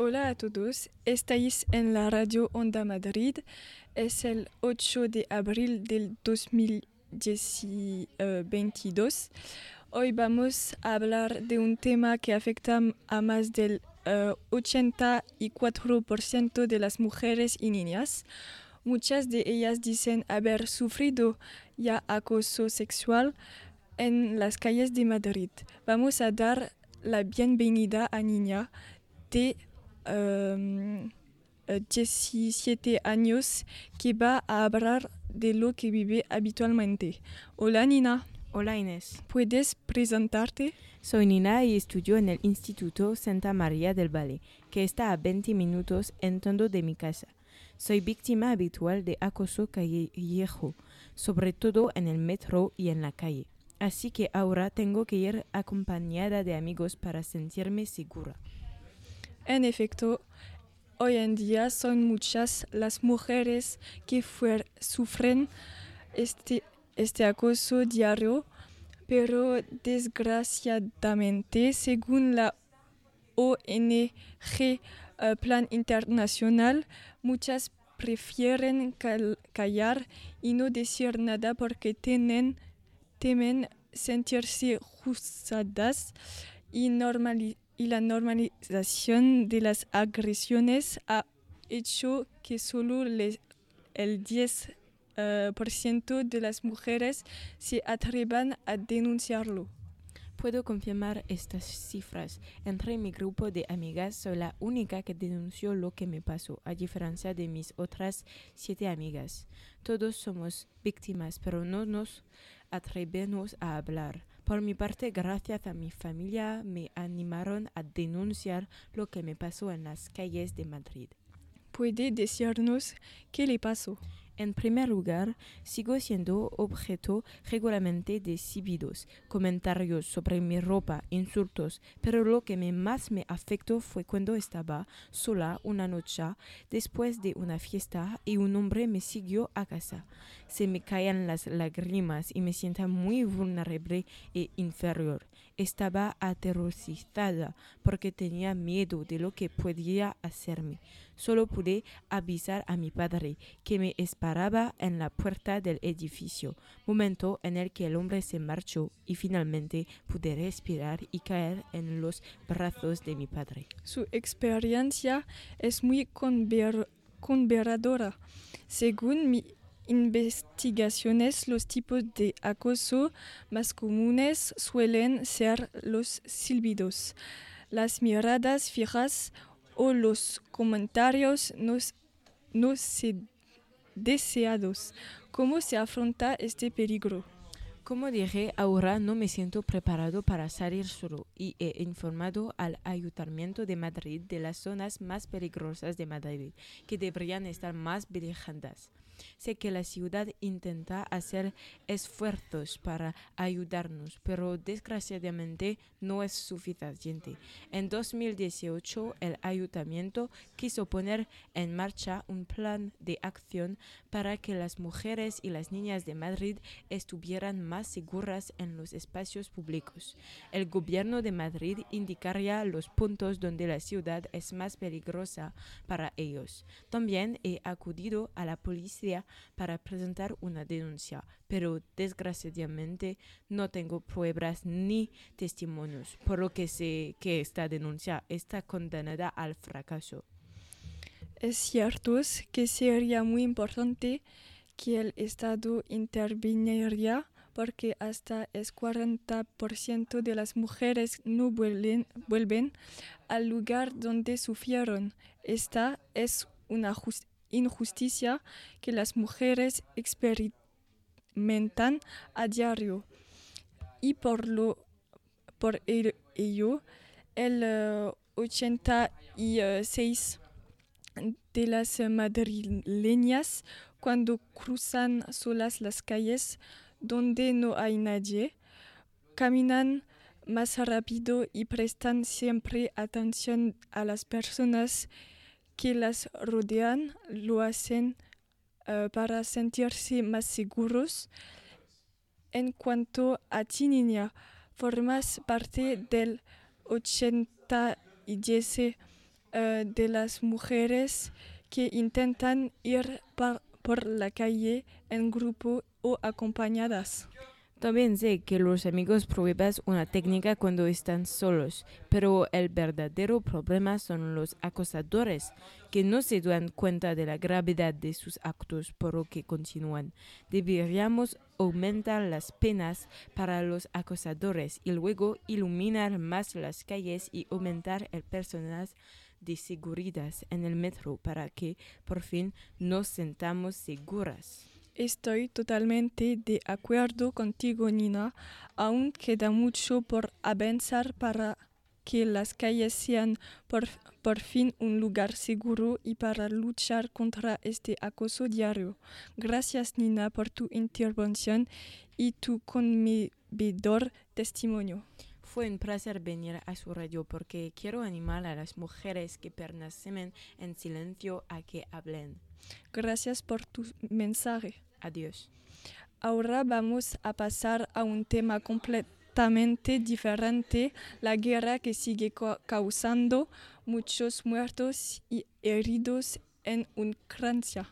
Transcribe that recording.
Hola a todos, estáis en la radio Onda Madrid. Es el 8 de abril del 2022. Hoy vamos a hablar de un tema que afecta a más del 84% de las mujeres y niñas. Muchas de ellas dicen haber sufrido ya acoso sexual en las calles de Madrid. Vamos a dar la bienvenida a Niña de 17 años que va a hablar de lo que vive habitualmente. Hola Nina. Hola Inés. ¿Puedes presentarte? Soy Nina y estudio en el Instituto Santa María del Valle, que está a 20 minutos en tondo de mi casa. Soy víctima habitual de acoso callejero, sobre todo en el metro y en la calle. Así que ahora tengo que ir acompañada de amigos para sentirme segura. En efecto, hoy en día son muchas las mujeres que sufren este, este acoso diario, pero desgraciadamente, según la ONG eh, Plan Internacional, muchas prefieren callar y no decir nada porque temen sentirse juzgadas y normalizadas y la normalización de las agresiones ha hecho que solo el 10% eh, de las mujeres se atrevan a denunciarlo. Puedo confirmar estas cifras. Entre mi grupo de amigas soy la única que denunció lo que me pasó, a diferencia de mis otras siete amigas. Todos somos víctimas, pero no nos atrevemos a hablar. Por mi parte, gracias a mi familia, me animaron a denunciar lo que me pasó en las calles de Madrid. ¿Puede decirnos qué le pasó? En primer lugar, sigo siendo objeto regularmente de exhibidos, comentarios sobre mi ropa, insultos, pero lo que más me afectó fue cuando estaba sola una noche después de una fiesta y un hombre me siguió a casa. Se me caían las lágrimas y me siento muy vulnerable e inferior. Estaba aterrorizada porque tenía miedo de lo que podía hacerme. Solo pude avisar a mi padre que me esperaba en la puerta del edificio, momento en el que el hombre se marchó y finalmente pude respirar y caer en los brazos de mi padre. Su experiencia es muy converadora. Según mi investigaciones, los tipos de acoso más comunes suelen ser los silbidos, las miradas fijas o los comentarios no, no deseados. ¿Cómo se afronta este peligro? Como dije, ahora no me siento preparado para salir solo y he informado al Ayuntamiento de Madrid de las zonas más peligrosas de Madrid, que deberían estar más vigilantes. Sé que la ciudad intenta hacer esfuerzos para ayudarnos, pero desgraciadamente no es suficiente. En 2018, el ayuntamiento quiso poner en marcha un plan de acción para que las mujeres y las niñas de Madrid estuvieran más seguras en los espacios públicos. El gobierno de Madrid indicaría los puntos donde la ciudad es más peligrosa para ellos. También he acudido a la policía para presentar una denuncia, pero desgraciadamente no tengo pruebas ni testimonios, por lo que sé que esta denuncia está condenada al fracaso. Es cierto que sería muy importante que el Estado interviniera porque hasta el 40% de las mujeres no vuelven, vuelven al lugar donde sufrieron. Esta es una justicia injusticia que las mujeres experimentan a diario. Y por, lo, por ello, el 86 eh, de las madrileñas cuando cruzan solas las calles donde no hay nadie, caminan más rápido y prestan siempre atención a las personas que las rodean lo hacen eh, para sentirse más seguros. En cuanto a ti, niña, formas parte del 87% eh, de las mujeres que intentan ir por la calle en grupo o acompañadas. También sé que los amigos prueban una técnica cuando están solos, pero el verdadero problema son los acosadores, que no se dan cuenta de la gravedad de sus actos por lo que continúan. Deberíamos aumentar las penas para los acosadores y luego iluminar más las calles y aumentar el personal de seguridad en el metro para que por fin nos sentamos seguras. Estoy totalmente de acuerdo contigo, Nina. Aún queda mucho por avanzar para que las calles sean por, por fin un lugar seguro y para luchar contra este acoso diario. Gracias, Nina, por tu intervención y tu conmovedor testimonio. Fue un placer venir a su radio porque quiero animar a las mujeres que permanecen en silencio a que hablen. Gracias por tu mensaje. Adiós. Ahora vamos a pasar a un tema completamente diferente, la guerra que sigue ca- causando muchos muertos y heridos en Ucrania.